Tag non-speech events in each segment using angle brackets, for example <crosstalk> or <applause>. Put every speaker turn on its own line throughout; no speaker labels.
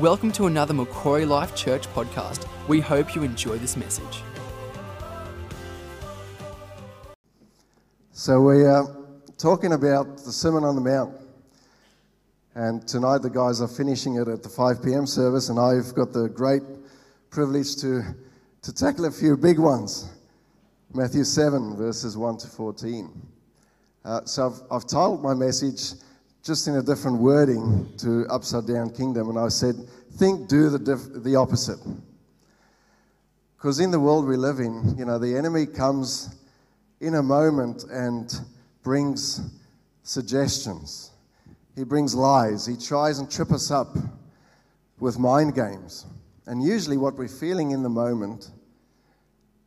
Welcome to another Macquarie Life Church podcast. We hope you enjoy this message.
So we are talking about the Sermon on the Mount. And tonight the guys are finishing it at the 5 p.m. service, and I've got the great privilege to, to tackle a few big ones. Matthew 7, verses 1 to 14. Uh, so I've, I've titled my message just in a different wording to Upside Down Kingdom, and I said, Think, do the, diff- the opposite. Because in the world we live in, you know, the enemy comes in a moment and brings suggestions. He brings lies. He tries and trip us up with mind games. And usually, what we're feeling in the moment,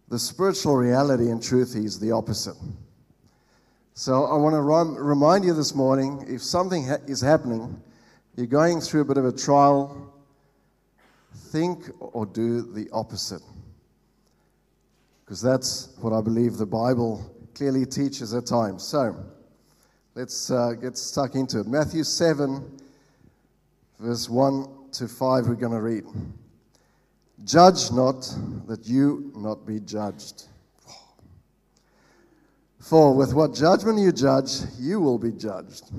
the spiritual reality and truth is the opposite. So, I want to rem- remind you this morning if something ha- is happening, you're going through a bit of a trial, think or do the opposite. Because that's what I believe the Bible clearly teaches at times. So, let's uh, get stuck into it. Matthew 7, verse 1 to 5, we're going to read. Judge not that you not be judged. For with what judgment you judge, you will be judged.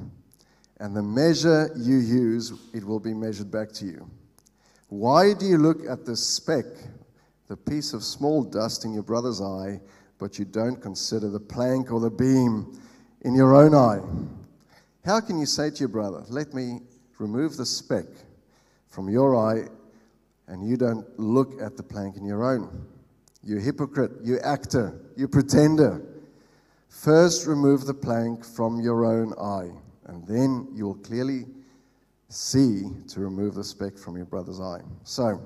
And the measure you use, it will be measured back to you. Why do you look at the speck, the piece of small dust in your brother's eye, but you don't consider the plank or the beam in your own eye? How can you say to your brother, Let me remove the speck from your eye, and you don't look at the plank in your own? You hypocrite, you actor, you pretender. First, remove the plank from your own eye, and then you will clearly see to remove the speck from your brother's eye. So,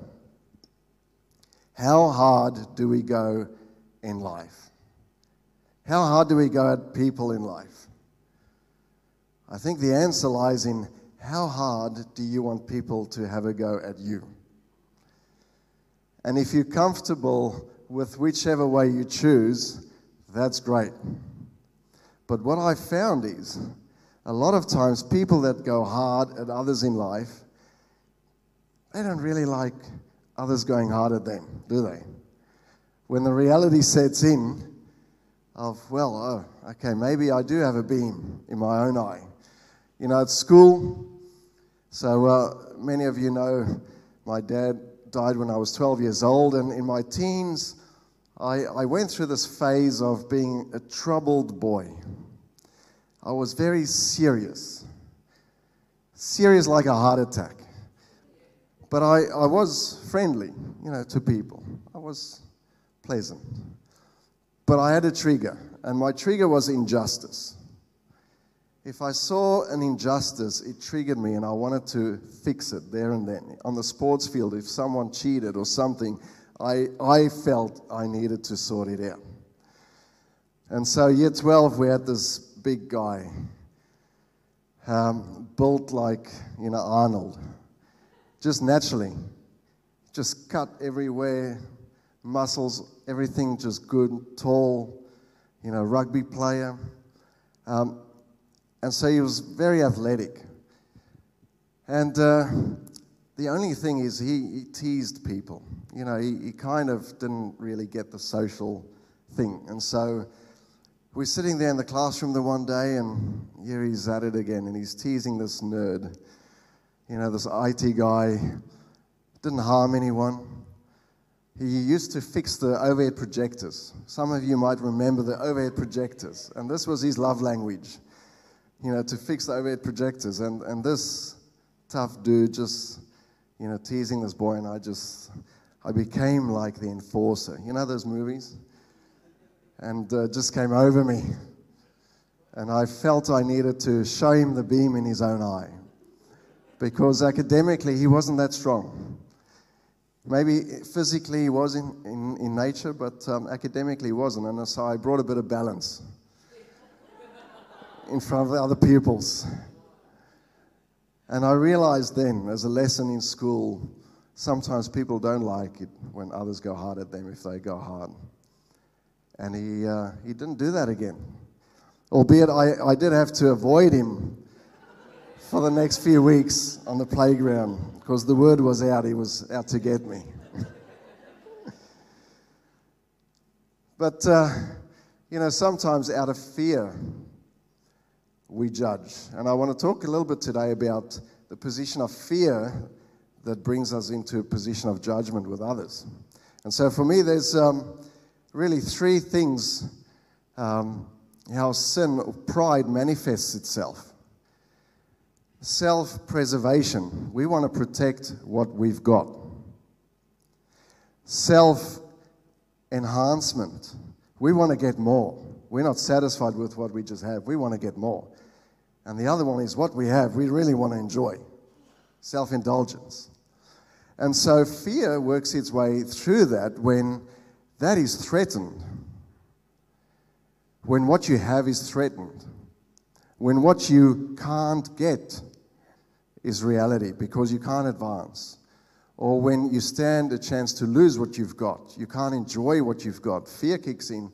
how hard do we go in life? How hard do we go at people in life? I think the answer lies in how hard do you want people to have a go at you? And if you're comfortable with whichever way you choose, that's great. But what I found is a lot of times people that go hard at others in life, they don't really like others going hard at them, do they? When the reality sets in of, well, oh, okay, maybe I do have a beam in my own eye. You know, at school, so uh, many of you know my dad died when I was 12 years old, and in my teens, I, I went through this phase of being a troubled boy. I was very serious, serious like a heart attack. But I, I was friendly, you know, to people. I was pleasant. But I had a trigger, and my trigger was injustice. If I saw an injustice, it triggered me, and I wanted to fix it there and then. On the sports field, if someone cheated or something, I, I felt I needed to sort it out. And so, year 12, we had this big guy, um, built like, you know, Arnold, just naturally, just cut everywhere, muscles, everything just good, tall, you know, rugby player. Um, and so he was very athletic. And uh, the only thing is, he, he teased people. You know, he, he, kind of didn't really get the social thing. And so we're sitting there in the classroom the one day, and here he's at it again, and he's teasing this nerd. You know, this IT guy didn't harm anyone. He used to fix the overhead projectors. Some of you might remember the overhead projectors, and this was his love language you know, to fix the overhead projectors. And, and this tough dude just, you know, teasing this boy, and I just, I became like the enforcer. You know those movies? And uh, just came over me. And I felt I needed to show him the beam in his own eye. Because academically, he wasn't that strong. Maybe physically he was in, in, in nature, but um, academically he wasn't. And so I brought a bit of balance in front of the other pupils. And I realized then, as a lesson in school, sometimes people don't like it when others go hard at them if they go hard. And he, uh, he didn't do that again. Albeit I, I did have to avoid him for the next few weeks on the playground because the word was out, he was out to get me. <laughs> but, uh, you know, sometimes out of fear, we judge. And I want to talk a little bit today about the position of fear that brings us into a position of judgment with others. And so for me, there's um, really three things um, how sin or pride manifests itself. Self preservation. We want to protect what we've got. Self enhancement. We want to get more. We're not satisfied with what we just have. We want to get more. And the other one is what we have, we really want to enjoy. Self indulgence. And so fear works its way through that when that is threatened. When what you have is threatened. When what you can't get is reality because you can't advance. Or when you stand a chance to lose what you've got, you can't enjoy what you've got. Fear kicks in,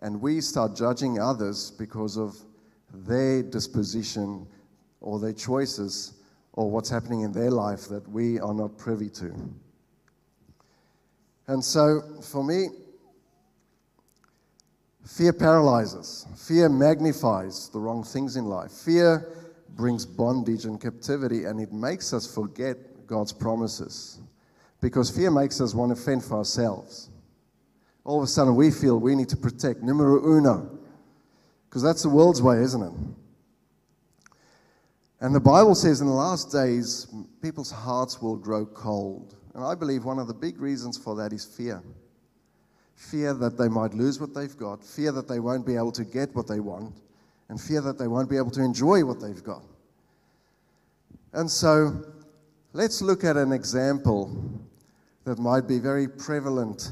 and we start judging others because of their disposition or their choices or what's happening in their life that we are not privy to. And so, for me, fear paralyzes, fear magnifies the wrong things in life. Fear brings bondage and captivity, and it makes us forget God's promises. Because fear makes us want to fend for ourselves. All of a sudden, we feel we need to protect numero uno. Because that's the world's way, isn't it? And the Bible says in the last days, people's hearts will grow cold. And I believe one of the big reasons for that is fear fear that they might lose what they've got, fear that they won't be able to get what they want, and fear that they won't be able to enjoy what they've got. And so, let's look at an example that might be very prevalent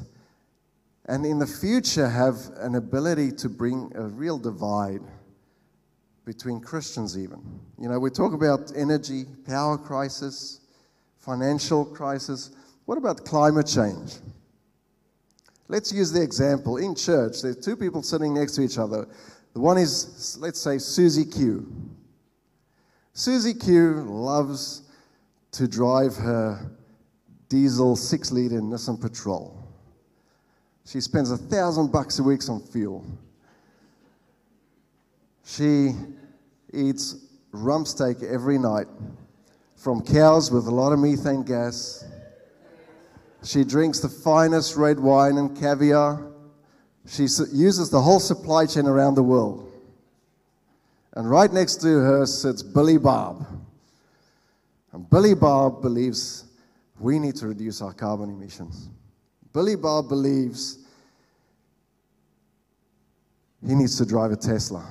and in the future have an ability to bring a real divide between Christians, even. You know, we talk about energy, power crisis, financial crisis. What about climate change? Let's use the example. In church, there's two people sitting next to each other. The one is, let's say, Susie Q. Susie Q loves to drive her diesel six liter Nissan Patrol. She spends a thousand bucks a week on fuel. She eats rump steak every night from cows with a lot of methane gas. She drinks the finest red wine and caviar. She uses the whole supply chain around the world. And right next to her sits Billy Bob. And Billy Bob believes we need to reduce our carbon emissions. Billy Bob believes he needs to drive a Tesla.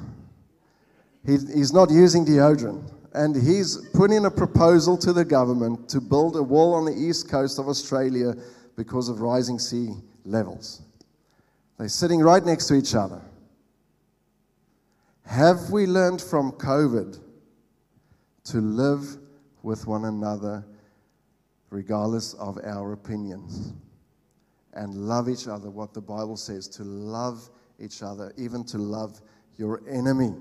He, he's not using deodorant. And he's put in a proposal to the government to build a wall on the east coast of Australia because of rising sea levels. They're sitting right next to each other. Have we learned from COVID to live with one another regardless of our opinions and love each other? What the Bible says to love each other, even to love your enemy.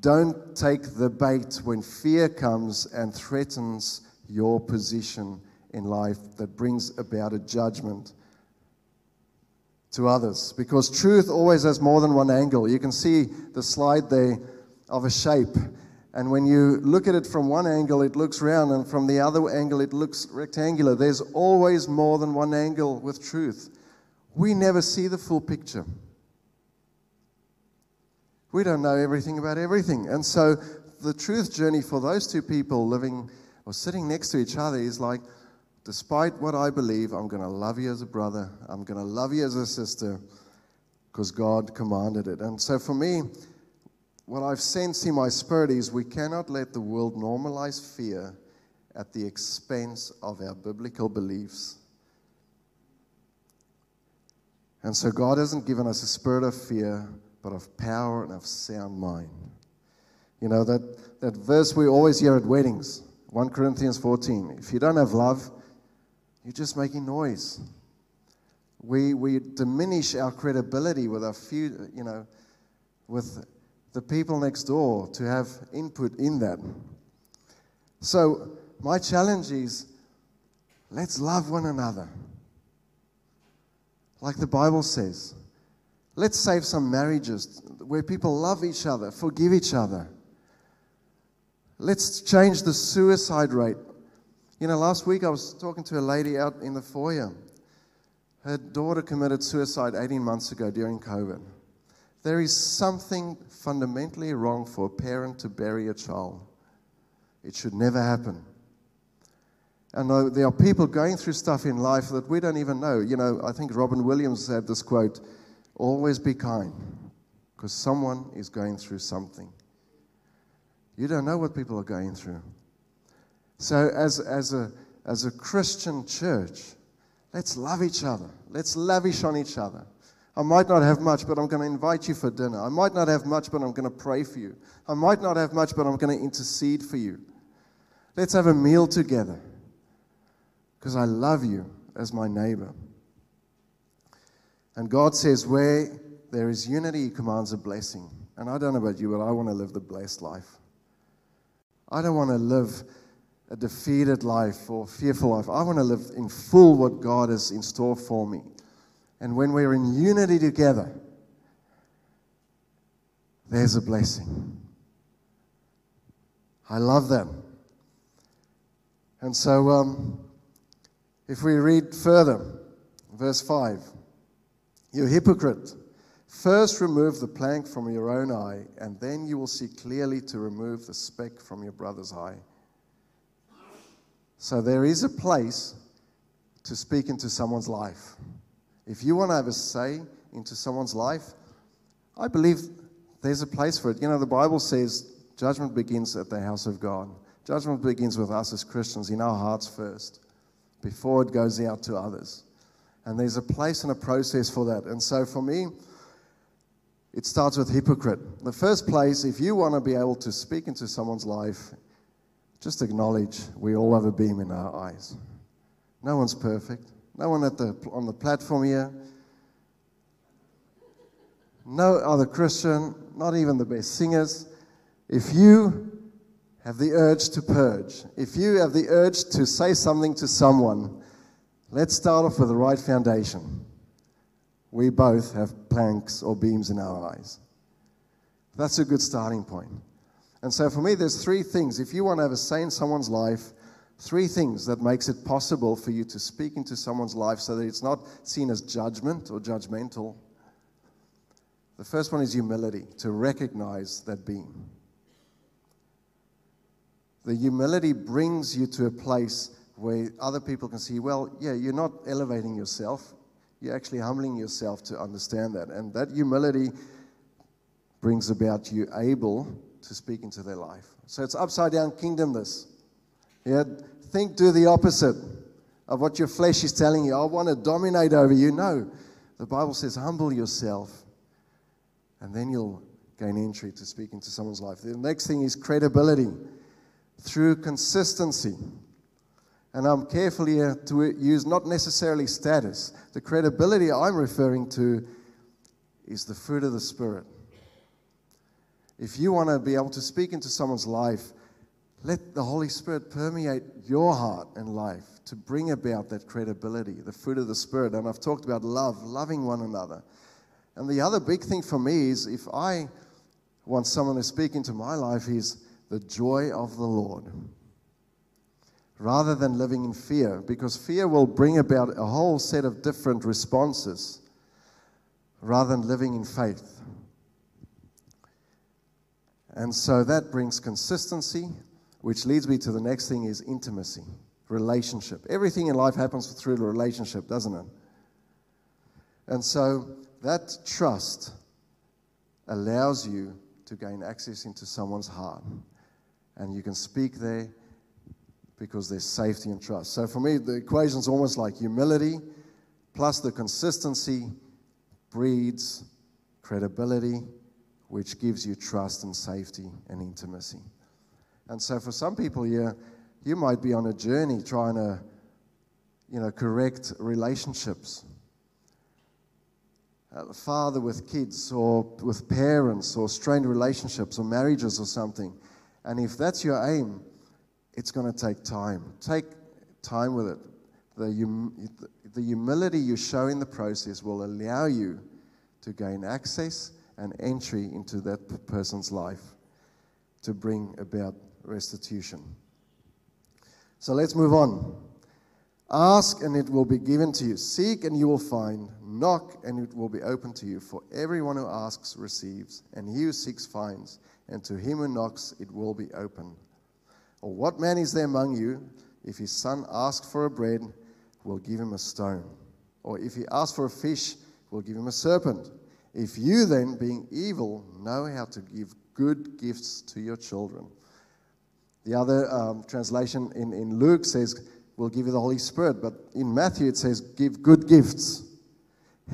Don't take the bait when fear comes and threatens your position in life that brings about a judgment to others. Because truth always has more than one angle. You can see the slide there of a shape. And when you look at it from one angle, it looks round, and from the other angle, it looks rectangular. There's always more than one angle with truth. We never see the full picture. We don't know everything about everything. And so the truth journey for those two people living or sitting next to each other is like, despite what I believe, I'm going to love you as a brother, I'm going to love you as a sister, because God commanded it. And so for me, what I've sensed in my spirit is we cannot let the world normalize fear at the expense of our biblical beliefs. And so God hasn't given us a spirit of fear, but of power and of sound mind. You know, that, that verse we always hear at weddings, 1 Corinthians 14. If you don't have love, you're just making noise. We, we diminish our credibility with our few, you know, with the people next door to have input in that. So, my challenge is let's love one another. Like the Bible says. Let's save some marriages where people love each other, forgive each other. Let's change the suicide rate. You know, last week I was talking to a lady out in the foyer. Her daughter committed suicide 18 months ago during COVID. There is something fundamentally wrong for a parent to bury a child. It should never happen. And there are people going through stuff in life that we don't even know. You know, I think Robin Williams had this quote always be kind, because someone is going through something. You don't know what people are going through. So, as, as, a, as a Christian church, let's love each other. Let's lavish on each other. I might not have much, but I'm going to invite you for dinner. I might not have much, but I'm going to pray for you. I might not have much, but I'm going to intercede for you. Let's have a meal together because I love you as my neighbor. And God says, where there is unity, He commands a blessing. And I don't know about you, but I want to live the blessed life. I don't want to live a defeated life or fearful life. I want to live in full what God has in store for me. And when we're in unity together, there's a blessing. I love that. And so, um, if we read further, verse 5 You hypocrite, first remove the plank from your own eye, and then you will see clearly to remove the speck from your brother's eye. So there is a place to speak into someone's life. If you want to have a say into someone's life, I believe there's a place for it. You know, the Bible says judgment begins at the house of God. Judgment begins with us as Christians in our hearts first before it goes out to others. And there's a place and a process for that. And so for me, it starts with hypocrite. The first place, if you want to be able to speak into someone's life, just acknowledge we all have a beam in our eyes. No one's perfect. No one at the, on the platform here. No other Christian, not even the best singers. If you have the urge to purge, if you have the urge to say something to someone, let's start off with the right foundation. We both have planks or beams in our eyes. That's a good starting point. And so for me, there's three things. If you want to have a say in someone's life, three things that makes it possible for you to speak into someone's life so that it's not seen as judgment or judgmental. The first one is humility, to recognize that being. The humility brings you to a place where other people can see, well, yeah, you're not elevating yourself. You're actually humbling yourself to understand that. And that humility brings about you able to speak into their life. So it's upside down kingdom, this. Yeah, think do the opposite of what your flesh is telling you. I want to dominate over you. No. The Bible says, humble yourself, and then you'll gain entry to speak into someone's life. The next thing is credibility through consistency. And I'm careful here to use not necessarily status. The credibility I'm referring to is the fruit of the Spirit. If you want to be able to speak into someone's life, let the Holy Spirit permeate your heart and life to bring about that credibility, the fruit of the Spirit. And I've talked about love, loving one another. And the other big thing for me is if I want someone to speak into my life, is the joy of the Lord rather than living in fear, because fear will bring about a whole set of different responses rather than living in faith. And so that brings consistency, which leads me to the next thing is intimacy, relationship. Everything in life happens through the relationship, doesn't it? And so that trust allows you to gain access into someone's heart and you can speak there because there's safety and trust. So for me, the equation is almost like humility plus the consistency breeds credibility, which gives you trust and safety and intimacy. And so for some people here, you might be on a journey trying to, you know, correct relationships. uh, father with kids or with parents or strained relationships or marriages or something. And if that's your aim, it's going to take time. Take time with it. The, hum- the humility you show in the process will allow you to gain access and entry into that person's life to bring about restitution. So let's move on. Ask and it will be given to you. Seek and you will find. Knock and it will be open to you. For everyone who asks receives, and he who seeks finds, and to him who knocks it will be open. Or what man is there among you, if his son asks for a bread, will give him a stone? Or if he asks for a fish, will give him a serpent? If you then, being evil, know how to give good gifts to your children. The other um, translation in, in Luke says, We'll give you the Holy Spirit. But in Matthew it says, Give good gifts.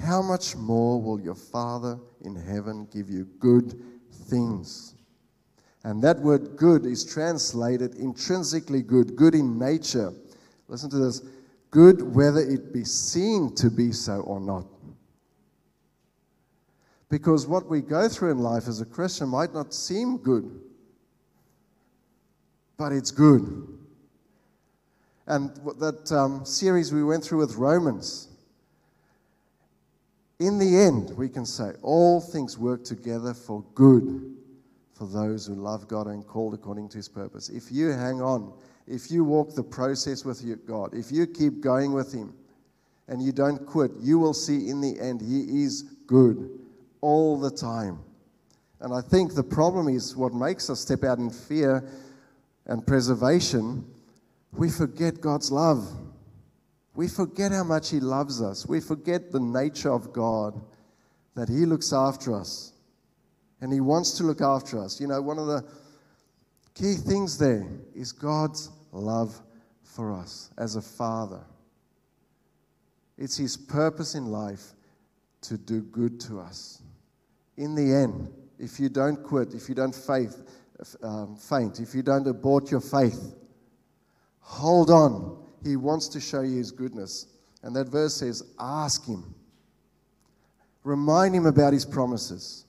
How much more will your Father in heaven give you good things? And that word good is translated intrinsically good, good in nature. Listen to this good whether it be seen to be so or not. Because what we go through in life as a Christian might not seem good, but it's good. And that um, series we went through with Romans, in the end, we can say all things work together for good for those who love God and called according to his purpose. If you hang on, if you walk the process with God, if you keep going with him and you don't quit, you will see in the end he is good all the time. And I think the problem is what makes us step out in fear and preservation, we forget God's love. We forget how much He loves us. We forget the nature of God, that He looks after us. And He wants to look after us. You know, one of the key things there is God's love for us as a father. It's His purpose in life to do good to us in the end, if you don't quit, if you don't faith, um, faint, if you don't abort your faith, hold on. He wants to show you his goodness. And that verse says, ask him. Remind him about his promises.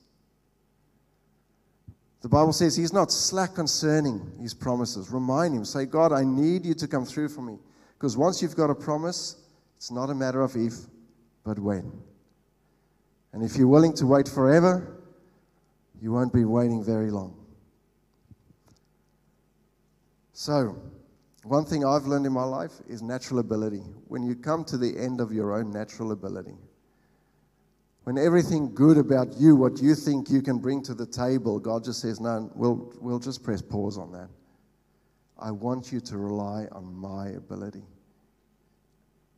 The Bible says he's not slack concerning his promises. Remind him. Say, God, I need you to come through for me. Because once you've got a promise, it's not a matter of if, but when. And if you're willing to wait forever, you won't be waiting very long. So, one thing I've learned in my life is natural ability. When you come to the end of your own natural ability, when everything good about you, what you think you can bring to the table, God just says, No, we'll, we'll just press pause on that. I want you to rely on my ability.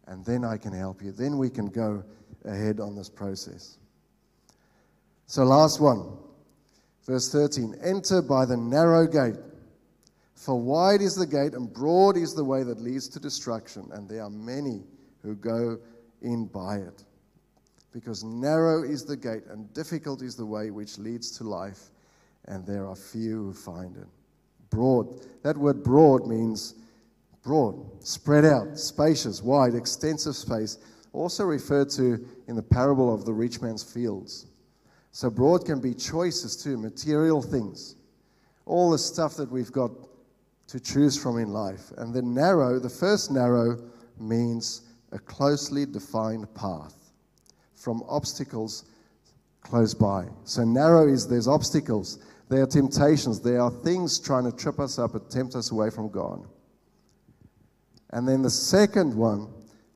And then I can help you. Then we can go ahead on this process. So, last one, verse 13 Enter by the narrow gate, for wide is the gate and broad is the way that leads to destruction, and there are many who go in by it. Because narrow is the gate and difficult is the way which leads to life, and there are few who find it. Broad, that word broad means broad, spread out, spacious, wide, extensive space, also referred to in the parable of the rich man's fields. So, broad can be choices too, material things, all the stuff that we've got to choose from in life. And the narrow, the first narrow, means a closely defined path from obstacles close by. So, narrow is there's obstacles, there are temptations, there are things trying to trip us up and tempt us away from God. And then the second one,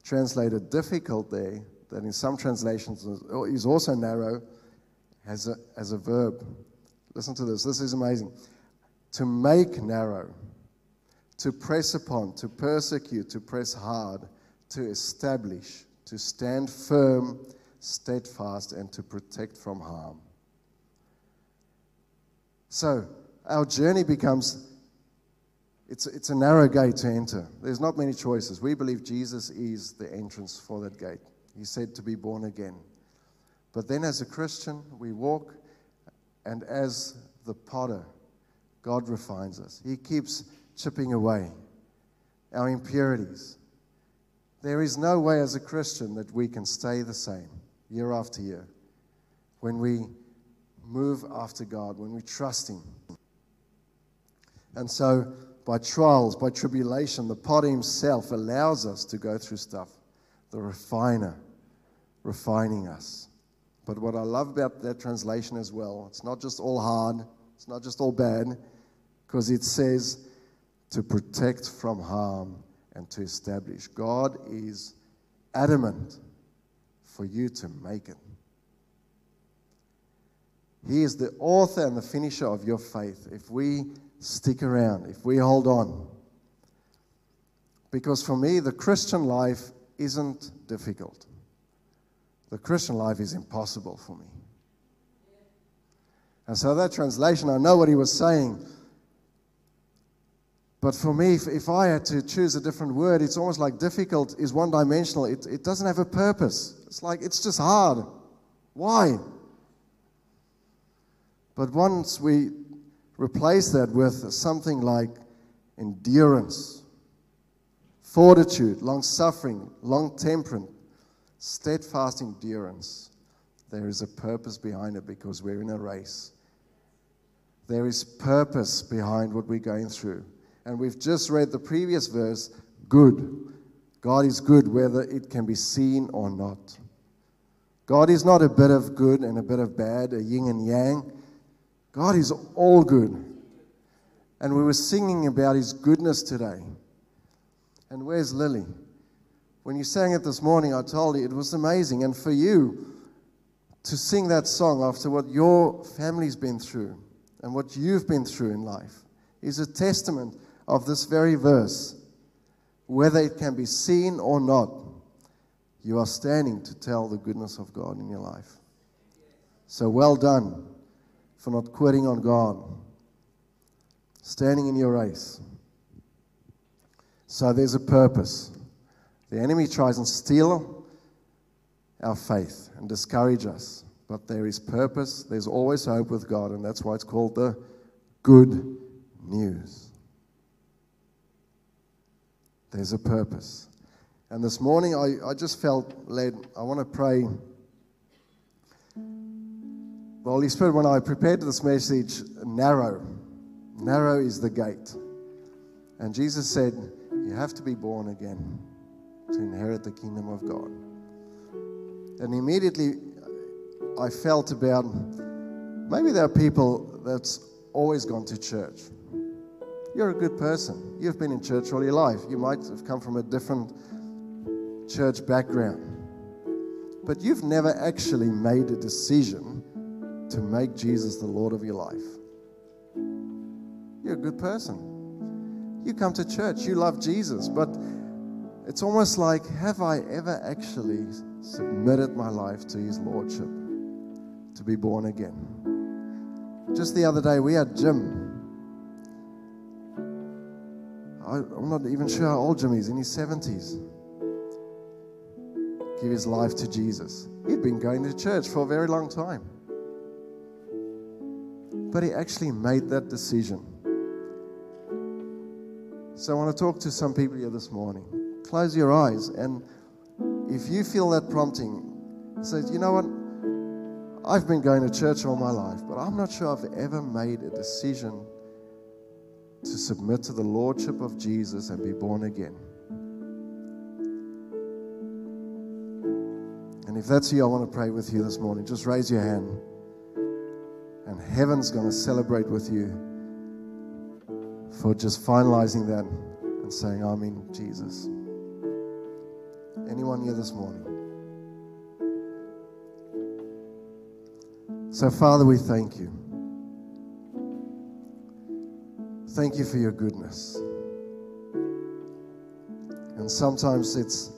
translated difficult there, that in some translations is also narrow, as a, as a verb. Listen to this. This is amazing. To make narrow, to press upon, to persecute, to press hard, to establish, to stand firm, steadfast, and to protect from harm. So, our journey becomes it's, it's a narrow gate to enter. There's not many choices. We believe Jesus is the entrance for that gate. He said to be born again. But then, as a Christian, we walk, and as the potter, God refines us. He keeps chipping away our impurities. There is no way, as a Christian, that we can stay the same year after year. when we move after God, when we trust Him. And so, by trials, by tribulation, the potter himself allows us to go through stuff. The refiner refining us. But what I love about that translation as well, it's not just all hard, it's not just all bad, because it says to protect from harm and to establish. God is adamant for you to make it. He is the author and the finisher of your faith. If we stick around, if we hold on. Because for me, the Christian life isn't difficult. The Christian life is impossible for me. And so that translation, I know what he was saying. But for me, if, if I had to choose a different word, it's almost like difficult is one dimensional. It, it doesn't have a purpose. It's like it's just hard. Why? But once we replace that with something like endurance, fortitude, long suffering, long temperance, steadfast endurance. There is a purpose behind it because we're in a race. There is purpose behind what we're going through. And we've just read the previous verse good. God is good whether it can be seen or not. God is not a bit of good and a bit of bad, a yin and yang. God is all good. And we were singing about his goodness today. And where's Lily? When you sang it this morning, I told you it was amazing. And for you to sing that song after what your family's been through and what you've been through in life is a testament of this very verse. Whether it can be seen or not, you are standing to tell the goodness of God in your life. So well done for not quitting on God, standing in your race. So there's a purpose. The enemy tries and steal our faith and discourage us. But there is purpose, there's always hope with God, and that's why it's called the good news. There's a purpose. And this morning I, I just felt led, I want to pray. The Holy Spirit, when I prepared this message, narrow, narrow is the gate. And Jesus said, You have to be born again to inherit the kingdom of God. And immediately I felt about maybe there are people that's always gone to church. You're a good person. You've been in church all your life. You might have come from a different church background. But you've never actually made a decision to make Jesus the Lord of your life. You're a good person. You come to church, you love Jesus, but it's almost like, have I ever actually submitted my life to His Lordship to be born again? Just the other day, we had Jim. I, I'm not even sure how old Jim is, in his 70s. Give his life to Jesus. He'd been going to church for a very long time. But he actually made that decision. So I want to talk to some people here this morning close your eyes. And if you feel that prompting, say, you know what? I've been going to church all my life, but I'm not sure I've ever made a decision to submit to the Lordship of Jesus and be born again. And if that's you, I want to pray with you this morning. Just raise your hand. And heaven's going to celebrate with you for just finalizing that and saying, I'm in Jesus. Anyone here this morning? So, Father, we thank you. Thank you for your goodness. And sometimes it's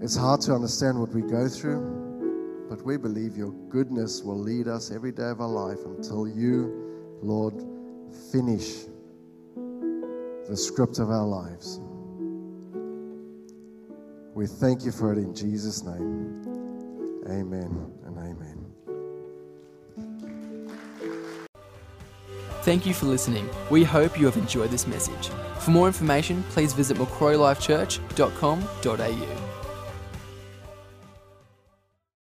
it's hard to understand what we go through, but we believe your goodness will lead us every day of our life until you, Lord, finish the script of our lives. We thank you for it in Jesus' name. Amen.
Thank you for listening. We hope you have enjoyed this message. For more information, please visit macquarielifechurch.com.au.